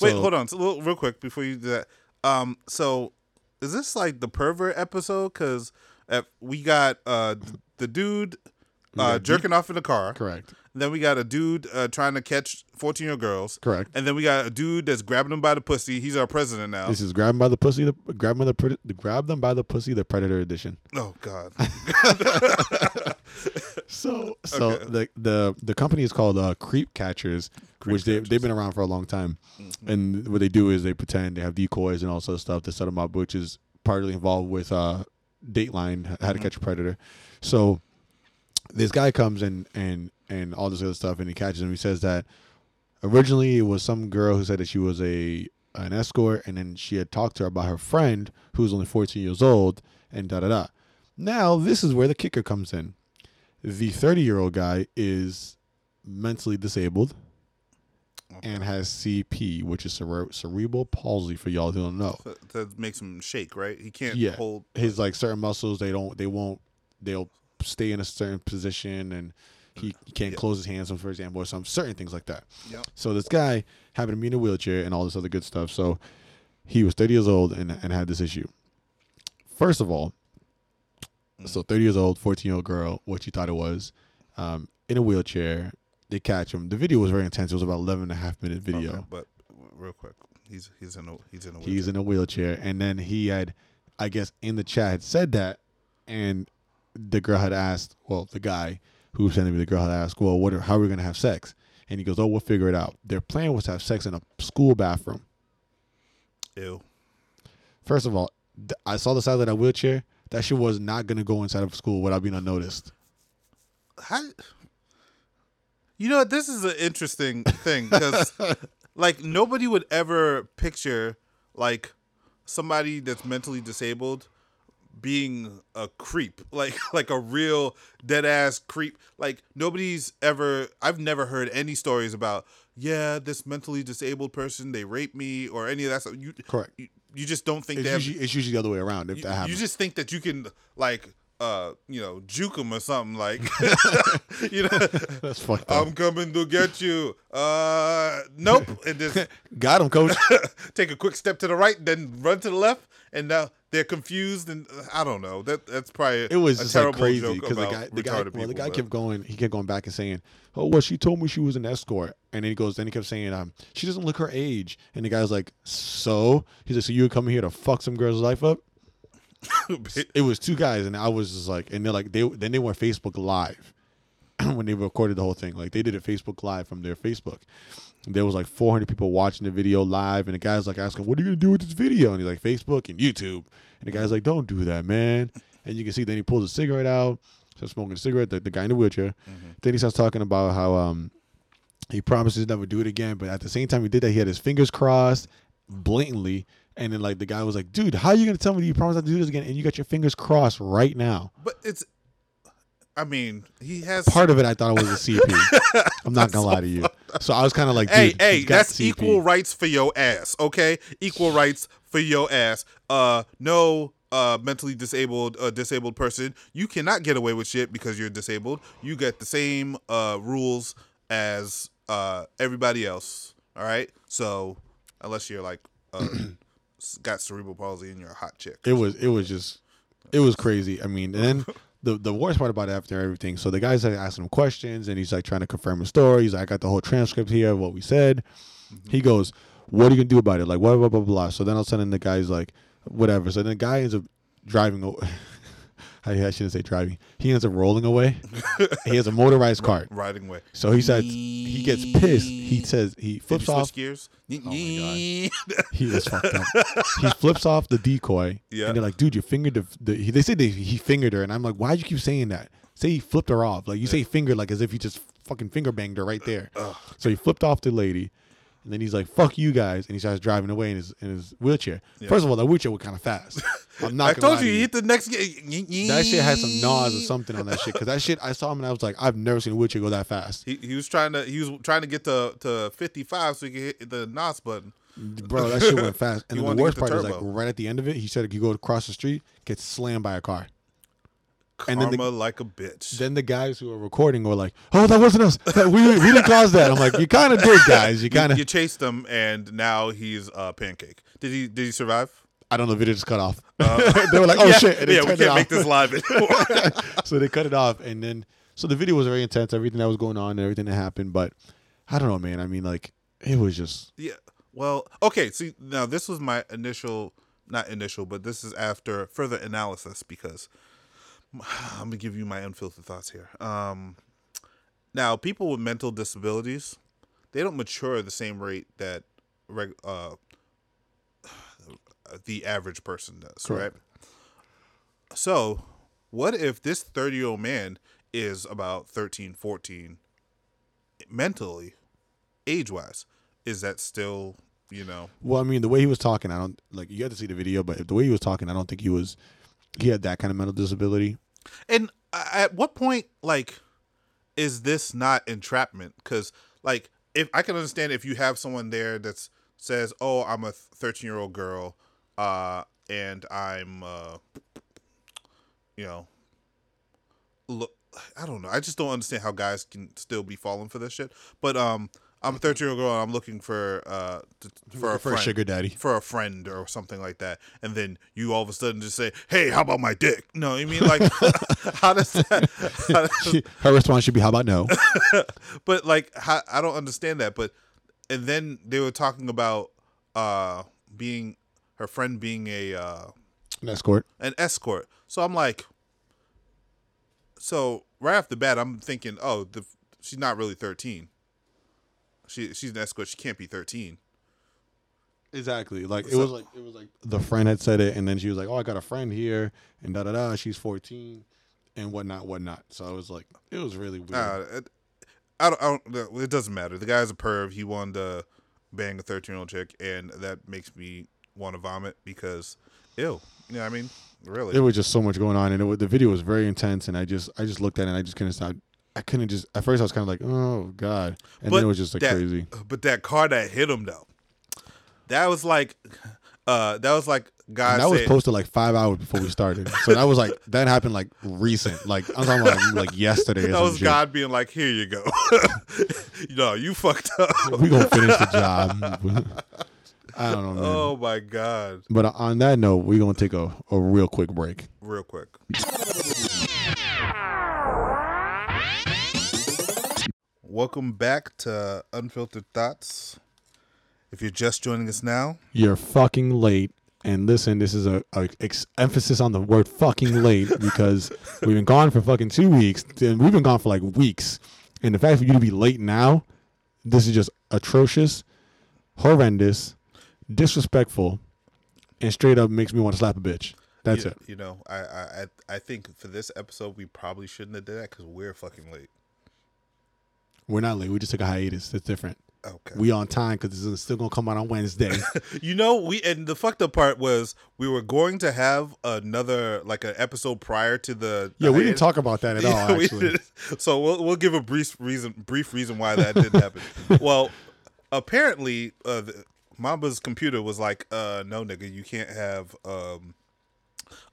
Wait,
So-
hold on, so, real- real quick before you do that. Um, so is this like the pervert episode? Because we got uh th- the dude uh jerking off in the car.
Correct.
Then we got a dude uh, trying to catch fourteen year old girls.
Correct.
And then we got a dude that's grabbing them by the pussy. He's our president now.
This is grab 'em by the pussy. The, grab 'em by the, pred- the grab them by the pussy. The predator edition.
oh God.
So so
Okay.
the the the company is called uh, Creep Catchers,
Creep
which they
Catchers.
they've been around for a long time,
Mm-hmm.
and what they do is they pretend they have decoys and all sorts of stuff to set them up, which is partly involved with uh, Dateline, How
Mm-hmm.
to Catch a Predator. So this guy comes and and and all this other stuff, and he catches him. He says that originally it was some girl who said that she was a an escort, and then she had talked to her about her friend who was only 14 years old, and da da da. Now this is where the kicker comes in. The 30 year old guy is mentally disabled and has CP, which is cere- cerebral palsy for y'all who don't know.
that, that makes him shake, right? He can't
Yeah.
hold.
His like certain muscles, they don't, they won't, they'll stay in a certain position and he, he can't
Yeah.
close his hands, for example, or some certain things like that.
Yep.
So this guy happened to be in a wheelchair and all this other good stuff. So he was 30 years old and, and had this issue. First of all, so 30 years old, 14 year old girl, what you thought it was, um, in a wheelchair. They catch him. The video was very intense. It was about 11 and a half minute video.
Okay, but real quick, he's he's in a he's in a wheelchair.
He's in a wheelchair, and then he had, I guess, in the chat said that, and the girl had asked, well, the guy who was sending me the girl had asked, well, what? Are, how are we gonna have sex? And he goes, oh, we'll figure it out. Their plan was to have sex in a school bathroom.
Ew.
First of all, th- I saw the size of that wheelchair. That shit was not gonna go inside of school without being unnoticed.
How? You know, this is an interesting thing because, like, nobody would ever picture like somebody that's mentally disabled being a creep, like like a real dead ass creep. Like nobody's ever. I've never heard any stories about. Yeah, this mentally disabled person they raped me or any of that stuff. You
Correct.
You, you just don't think
It's
they have
it's usually the other way around if
you,
that happens, you
just think that you can like uh you know juke him or something like you know
That's fucked up.
i'm coming to get you uh nope and just
Got him, coach.
take a quick step to the right then run to the left and now they're confused and uh, i don't know that that's probably
It was
a
just like
terrible
crazy because the guy, the guy, well, the guy
but-
kept going. He kept going back and saying, "Oh, well, she told me she was an escort," and then he goes, then he kept saying, "Um, she doesn't look her age," and the guy's like, "So?" He's like, "So you coming here to fuck some girl's life up?" It was two guys, and I was just like, and they're like, they then they went Facebook Live when they recorded the whole thing. Like they did a Facebook Live from their Facebook. There was like 400 people watching the video live, and the guy's like asking, "What are you gonna do with this video?" And he's like, "Facebook and YouTube." And the guy's like, "Don't do that, man." And you can see then he pulls a cigarette out, starts smoking a cigarette. The, the guy in the wheelchair. Then he starts talking about how um he promises never do it again, but at the same time he did that, he had his fingers crossed blatantly. And then like the guy was like, "Dude, how are you gonna tell me that you promise not to do this again?" And you got your fingers crossed right now.
but it's i mean he has
Part of it, I thought it was a CP. I'm not gonna lie to you. So I was kind of like,
hey,
dude,
hey, that's
CP.
equal rights for your ass, okay? Equal rights for your ass. Uh, no uh, mentally disabled, uh, disabled person, you cannot get away with shit because you're disabled. You get the same uh, rules as uh, everybody else. All right. So unless you're like uh, got cerebral palsy and you're a hot chick.
it was it was just it was crazy. I mean, and then the the worst part about it after everything. So the guys like asking him questions, and he's like trying to confirm his story. He's like, I got the whole transcript here of what we said. Mm-hmm. He goes, "What are you gonna do about it?" Like blah blah blah blah. So then all of a sudden the guy's like, "Whatever." So then the guy ends up driving. I I shouldn't say driving. He ends up rolling away. he has a motorized cart.
Riding away.
So he says he gets pissed. He says he flips off.
gears.
Oh my god, He is fucked up. he flips off the decoy,
Yeah.
and they're like, "Dude, you fingered the." the they said they, he fingered her, and I'm like, "Why'd you keep saying that? Say he flipped her off. Like you say fingered, like as if you just fucking finger banged her right there." So he flipped off the lady, and then he's like, "Fuck you guys," and he starts driving away in his in his wheelchair. First of all, that wheelchair was kind of fast. I'm not.
I
gonna
told you,
to
you hit the next. ge-
that shit had some NOS or something on that shit. Because that shit, I saw him and I was like, I've never seen a wheelchair go that fast,
He, he was trying to he was trying to get to to 55 so he could hit the NOS button.
bro. That shit went fast. And
He
the worst
the
part is like right at the end of it, he said if you go across the street, gets slammed by a car. And then the-
like a bitch.
Then the guys who are recording were like, "Oh, that wasn't us. That- we we didn't cause that." I'm like, "You kind of did, guys. You kind of
you
of."
chased him and now he's a pancake. Did he did he survive?
I don't know. The video just cut off. Uh, they were like, "Oh
yeah,
shit!"
Yeah, we can't make this live anymore.
so they cut it off, and then so the video was very intense. Everything that was going on, and everything that happened. But I don't know, man. I mean, like it was just
yeah. Well, okay. See, now this was my initial, not initial, but this is after further analysis because I'm gonna give you my unfiltered thoughts here. Um, now people with mental disabilities, they don't mature at the same rate that reg, uh, the average person does,
Correct.
right? So, what if this 30 year old man is about 13, 14 mentally, age wise? Is that still, you know,
well. I mean, the way he was talking, I don't like. You had to see the video, but the way he was talking, I don't think he was. He had that kind of mental disability.
And at what point, like, is this not entrapment? Because, like, if I can understand if you have someone there that says, "Oh, I'm a 13 year old girl, uh, and I'm, uh, you know, look, I don't know. I just don't understand how guys can still be falling for this shit. But um, I'm a 13 year old girl. And I'm looking for uh t- for a
for a sugar daddy.
for a friend or something like that, and then you all of a sudden just say, "Hey, how about my dick?" No, you mean like, how does that? How does,
Her response should be, "How about no?"
but like, how, I don't understand that. But and then they were talking about uh being her friend being a uh
An escort.
an escort. So I'm like, so right off the bat, I'm thinking, oh, the she's not really 13. She she's an escort. She can't be 13.
Exactly. Like it was like it was like the friend had said it, and then she was like, "Oh, I got a friend here," and da da da. She's fourteen, and whatnot, whatnot. So I was like, it was really weird.
Uh, it, I don't, I don't. It doesn't matter. The guy's a perv. He wanted to bang a 13 year old chick, and that makes me want to vomit because, ew. You know what I mean? Really?
it was just so much going on, and it the video was very intense. And I just I just looked at it, and I just couldn't stop. I couldn't just. At first, I was kind of like, "Oh God," and
But
then it was just like
that,
crazy.
But that car that hit him though, that was like, uh, that was like God.
And that was posted like five hours before we started. so that was like that happened like recent. Like I'm talking about like, like yesterday.
That was
shit.
God being like, "Here you go." no, you fucked up.
We gonna finish the job. I don't know, man.
Oh my god!
But on that note, we're gonna take a, a real quick break.
Real quick. Welcome back to Unfiltered Thoughts. If you're just joining us now,
You're fucking late. And listen, this is a, a ex- emphasis on the word fucking late because we've been gone for fucking two weeks. And we've been gone for like weeks. And the fact for you to be late now, this is just atrocious, horrendous, disrespectful, and straight up makes me want to slap a bitch. That's
you,
it.
You know, I, I I think for this episode we probably shouldn't have did that because we're fucking late.
We're not late. We just took a hiatus. It's different.
Okay.
We on time because this is still gonna come out on Wednesday.
You know, we and the fucked up part was we were going to have another like an episode prior to the.
yeah, we
hiatus.
didn't talk about that at all.
Yeah,
Actually.
So we'll we'll give a brief reason brief reason why that didn't happen. well, apparently, uh, the, Mamba's computer was like, uh, "No, nigga, you can't have um,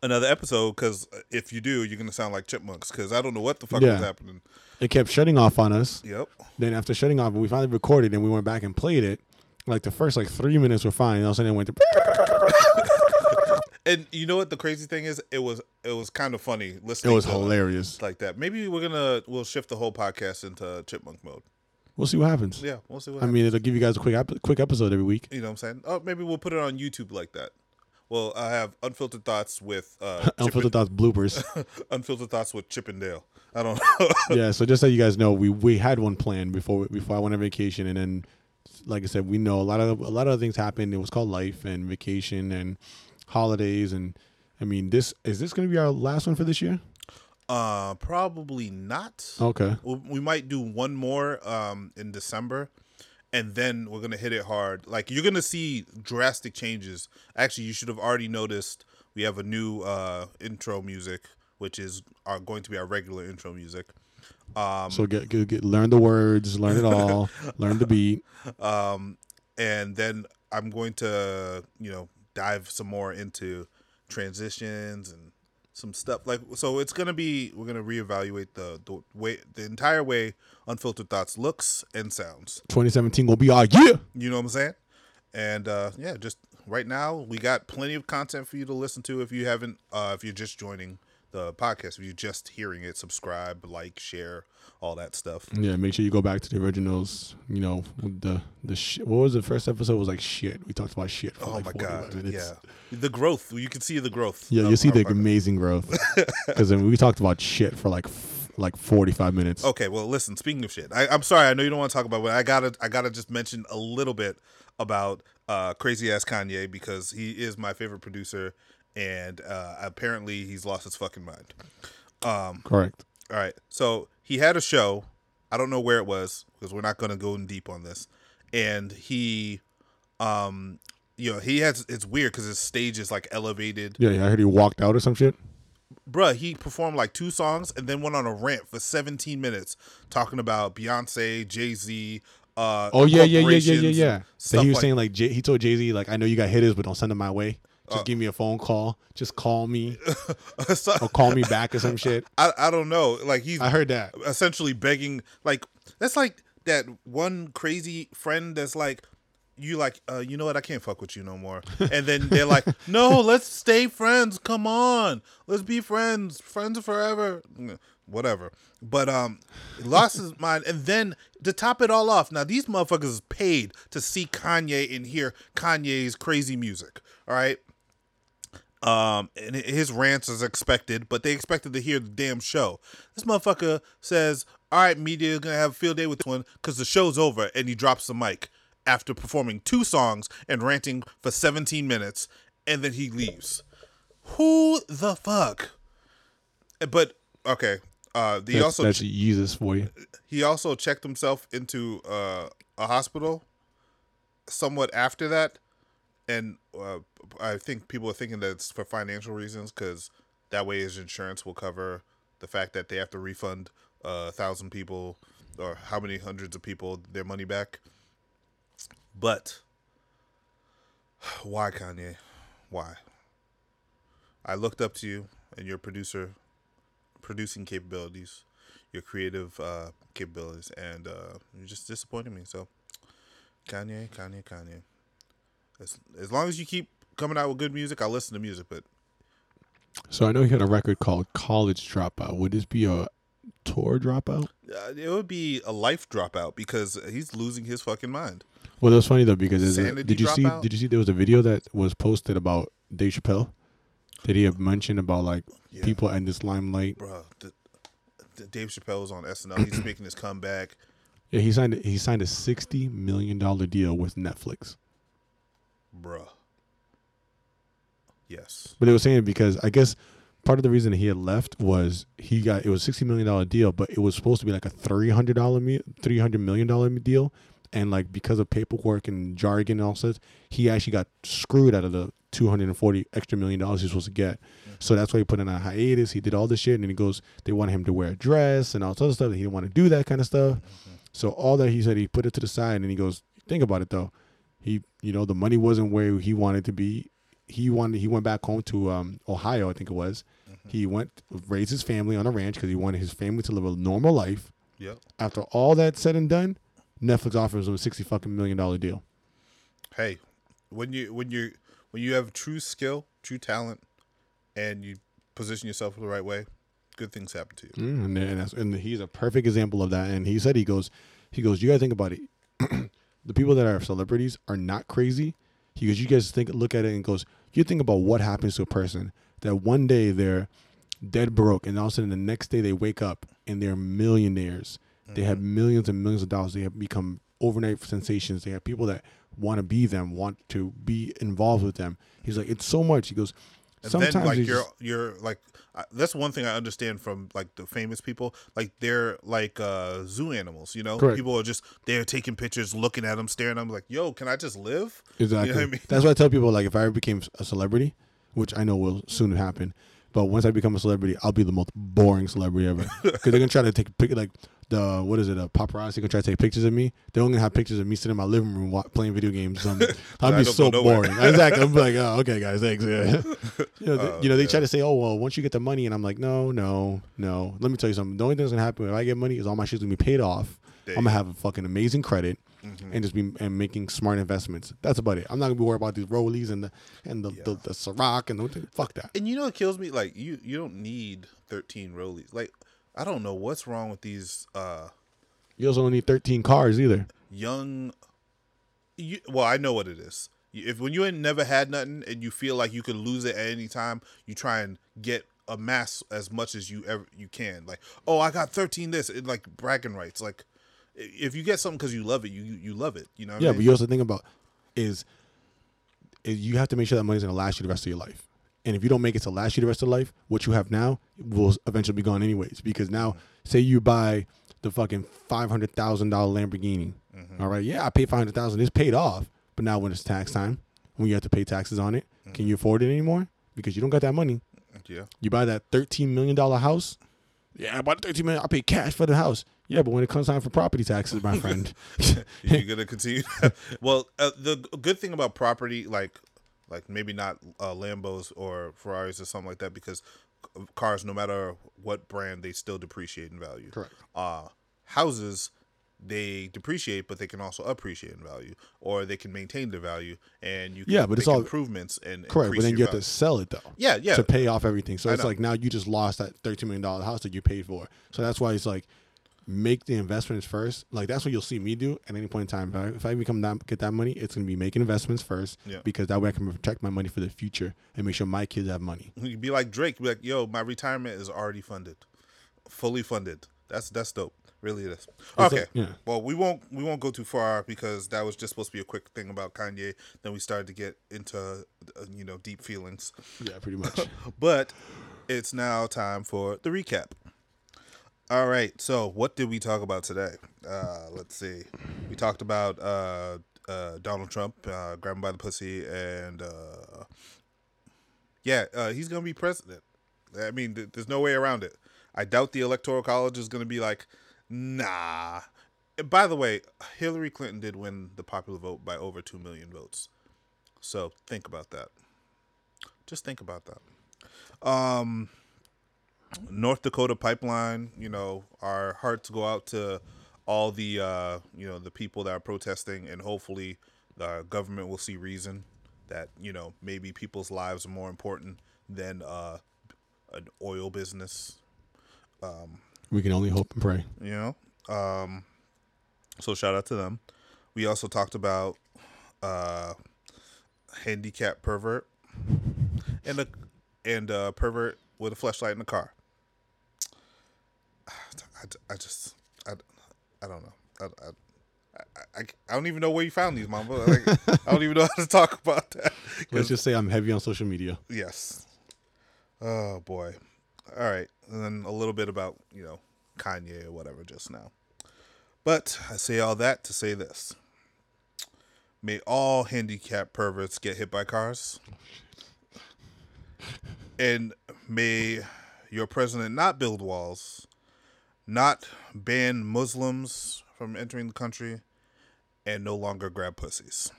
another episode because uh, if you do, you're gonna sound like chipmunks. Because I don't know what the fuck
Yeah.
was happening.
It kept shutting off on us.
Yep.
Then after shutting off, we finally recorded and we went back and played it. Like the first like three minutes were fine. And all of a sudden it went to.
And you know what the crazy thing is? It was it was kind of funny listening.
It
was
hilarious.
like that. Maybe we're gonna we'll shift the whole podcast into chipmunk mode.
We'll see what happens.
Yeah, we'll see what.
I
happens.
mean, it'll give you guys a quick quick episode every week.
you know what I'm saying? Oh, maybe we'll put it on YouTube like that. Well, I have unfiltered thoughts with uh,
Unfiltered thoughts bloopers.
unfiltered thoughts with Chip 'n Dale. I don't know.
yeah. So just so you guys know, we we had one planned before before I went on vacation, and then, like I said, we know a lot of a lot of things happened. It was called life and vacation and holidays, and I mean, this is this going to be our last one for this year?
uh, probably not.
Okay.
We we might do one more um in December, and then we're gonna hit it hard. Like you're gonna see drastic changes. Actually, you should have already noticed. We have a new uh intro music, which is are going to be our regular intro music. Um,
So get, get get learn the words, learn it all, learn the beat.
um, and then I'm going to you know dive some more into transitions and some stuff like so it's gonna be we're gonna reevaluate the the way the entire way unfiltered thoughts looks and sounds
2017 will be our year.
you know what i'm saying and uh yeah just right now we got plenty of content for you to listen to if you haven't uh if you're just joining the podcast if you're just hearing it subscribe like share all that stuff
Yeah, make sure you go back to the originals. You know, the the shit. What was the first episode? Was like shit. We talked about shit. For
oh
like
my god
minutes.
yeah the growth you can see the growth
Yeah, you see the
podcast.
amazing growth. Because then we talked about shit for like like 45 minutes.
Okay, well, listen. Speaking of shit, I, I'm sorry. I know you don't want to talk about, it, but I gotta, I gotta just mention a little bit about uh, crazy ass Kanye because he is my favorite producer, and uh, apparently he's lost his fucking mind. Um,
Correct.
all right, so he had a show. I don't know where it was because we're not gonna go in deep on this, and he, um, you know, he has. It's weird because his stage is like elevated.
Yeah, yeah, I heard he walked out or some shit.
Bruh, he performed like two songs and then went on a rant for 17 minutes talking about Beyonce, Jay Z. Uh,
Oh yeah, yeah, yeah, yeah, yeah, yeah. So he was
like-
saying like Jay, he told Jay Z like I know you got hitters, but don't send them my way. Just
Uh,
give me a phone call. Just call me
So-
or call me back or some shit.
I, I don't know. Like he's
I heard that.
essentially begging. Like that's like that one crazy friend that's like. You like, uh, you know what? I can't fuck with you no more. And then they're like, "No, let's stay friends. Come on, let's be friends, friends forever." Whatever. But um, lost his mind, and then to top it all off, now these motherfuckers paid to see Kanye and hear Kanye's crazy music. All right, um, and his rants is expected, but they expected to hear the damn show. This motherfucker says, "All right, media gonna have a field day with this one because the show's over," and he drops the mic after performing two songs and ranting for 17 minutes, and then he leaves. Who the fuck? But okay, uh, he
That's,
also
that's Jesus for you.
he also checked himself into uh, a hospital somewhat after that and uh, i think people are thinking that it's for financial reasons because that way his insurance will cover the fact that they have to refund uh, a thousand people or how many hundreds of people their money back but why kanye why i looked up to you and your producer producing capabilities your creative uh, capabilities, and uh, you just disappointed me. So, Kanye, Kanye, Kanye. As as long as you keep coming out with good music, I'll listen to music. But
So I know he had a record called College Dropout. Would this be a tour dropout?
uh, it would be a life dropout because he's losing his fucking mind.
Well, that's funny though because a- did you see
dropout?
did you see there was a video that was posted about Dave Chappelle? Did he have mentioned about like
Yeah.
people in this limelight?
Bruh, the, the Dave Chappelle was on SNL. He's making his comeback.
Yeah, he signed he signed a sixty million dollar deal with Netflix.
Bruh. Yes.
But they were saying because I guess part of the reason he had left was he got it was a sixty million dollar deal, but it was supposed to be like a three hundred dollar three hundred million dollar deal, and like because of paperwork and jargon and all sorts, he actually got screwed out of the two hundred and forty extra million dollars he's supposed to get. Mm-hmm. So that's why he put in a hiatus. He did all this shit, and then he goes, they wanted him to wear a dress and all this other stuff. And he didn't want to do that kind of stuff. Mm-hmm. So all that he said, he put it to the side, and he goes, think about it though. He, you know, the money wasn't where he wanted to be he wanted he went back home to um, Ohio, I think it was. Mm-hmm. He went raised his family on a ranch because he wanted his family to live a normal life.
Yep.
After all that said and done, Netflix offers him a sixty fucking million dollar deal.
Hey, when you when you when you have true skill, true talent, and you position yourself the right way, good things happen to you.
Mm, and, and, that's, and he's a perfect example of that. And he said he goes, he goes, you guys think about it. the people that are celebrities are not crazy. He goes, you guys think, look at it and goes, you think about what happens to a person that one day they're dead broke, and all of a sudden the next day they wake up and they're millionaires. They have millions and millions of dollars. They have become overnight sensations. They have people that want to be them, want to be involved with them. He's like, it's so much. He goes,
And
sometimes
then like you're
just-
you're like uh, that's one thing I understand from like the famous people. Like they're like uh zoo animals, you know.
Correct.
People are just they're taking pictures, looking at them, staring at them, like, "Yo, can I just live?"
Exactly.
You know what I mean?
That's why I tell people like if I ever became a celebrity, which I know will soon happen, but once I become a celebrity, I'll be the most boring celebrity ever. Because they're gonna try to take pic like the what is it, a paparazzi gonna try to take pictures of me. They're only gonna have pictures of me sitting in my living room wa- playing video games. Um, I'll be so boring. exactly. I'm like, oh, okay, guys, thanks. Yeah. you know, they,
Oh,
you know, they try to say, oh well, once you get the money, and I'm like, no, no, no. Let me tell you something. The only thing that's gonna happen if I get money is all my shit's gonna be paid off. I'm gonna have a fucking amazing credit
Mhm.
and just be and making smart investments. That's about it. I'm not gonna be worried about these rollies and the and the
Yeah.
the, the Ciroc and the fuck that.
And you know what kills me? Like you you don't need 13 rollies. Like I don't know what's wrong with these uh
You also don't need 13 cars either.
young you, well i know what it is if when you ain't never had nothing and you feel like you could lose it at any time you try and get amass as much as you ever you can like oh i got 13 this it, like bragging rights like if you get something because you love it you you love it you know what I
Yeah,
mean?
but you also think about is, is you have to make sure that money's gonna last you the rest of your life. And if you don't make it to last you the rest of your life, what you have now will eventually be gone anyways. Because now, say you buy the fucking five hundred thousand dollar Lamborghini.
Mm-hmm.
all right, yeah, I paid five hundred thousand. It's paid off. But now when it's tax time, when you have to pay taxes on it,
Mm-hmm.
can you afford it anymore? Because you don't got that money.
yeah
You buy that thirteen million dollar house. Yeah, I bought thirteen million. I pay cash for the house. Yeah, but when it comes time for property taxes, my friend,
you're gonna continue well uh, the good thing about property like like maybe not uh, lambos or ferraris or something like that because cars no matter what brand they still depreciate in value
Correct.
uh houses they depreciate but they can also appreciate in value or they can maintain their value and you can
Yeah, but it's all-
improvements and
correct. But then you have to sell it though.
yeah yeah
to pay off everything. So
I
it's
know.
like now you just lost that thirteen million dollar house that you paid for. So that's why it's like make the investments first. Like that's what you'll see me do at any point in time. If I, if I become that get that money, it's gonna be making investments first
Yeah.
because that way I can protect my money for the future and make sure my kids have money.
You'd be like Drake, be like, "Yo, my retirement is already funded, fully funded." That's that's dope. Really, it is. Okay.
yeah.
Well, we won't we won't go too far because that was just supposed to be a quick thing about Kanye. Then we started to get into uh, you know deep feelings,
Yeah, pretty much.
but it's now time for the recap. All right. So, what did we talk about today? Uh, let's see. We talked about uh, uh, Donald Trump uh, grabbing by the pussy, and uh, yeah, uh, he's gonna be president. I mean, th- there's no way around it. I doubt the electoral college is gonna be like, nah. And by the way, Hillary Clinton did win the popular vote by over two million votes. So think about that. Just think about that. Um, North Dakota pipeline. You know, our hearts go out to all the uh, you know the people that are protesting, and hopefully the government will see reason that you know maybe people's lives are more important than uh, an oil business.
we can only hope and pray.
You know, um, so shout out to them. We also talked about uh, handicap pervert and a and a pervert with a flashlight in the car. I, I just I, I don't know. I, I, I, I don't even know where you found these, Mamba. Like, I don't even know how to talk about that.
Let's just say I'm heavy on social media.
Yes. Oh boy. All right, and then a little bit about you know Kanye or whatever just now. But I say all that to say this: May all handicapped perverts get hit by cars, and may your president not build walls, not ban Muslims from entering the country, and no longer grab pussies.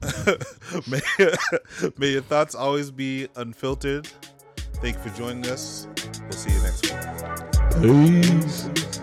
may, may your thoughts always be unfiltered. Thank you for joining us. We'll see you next week.
Peace.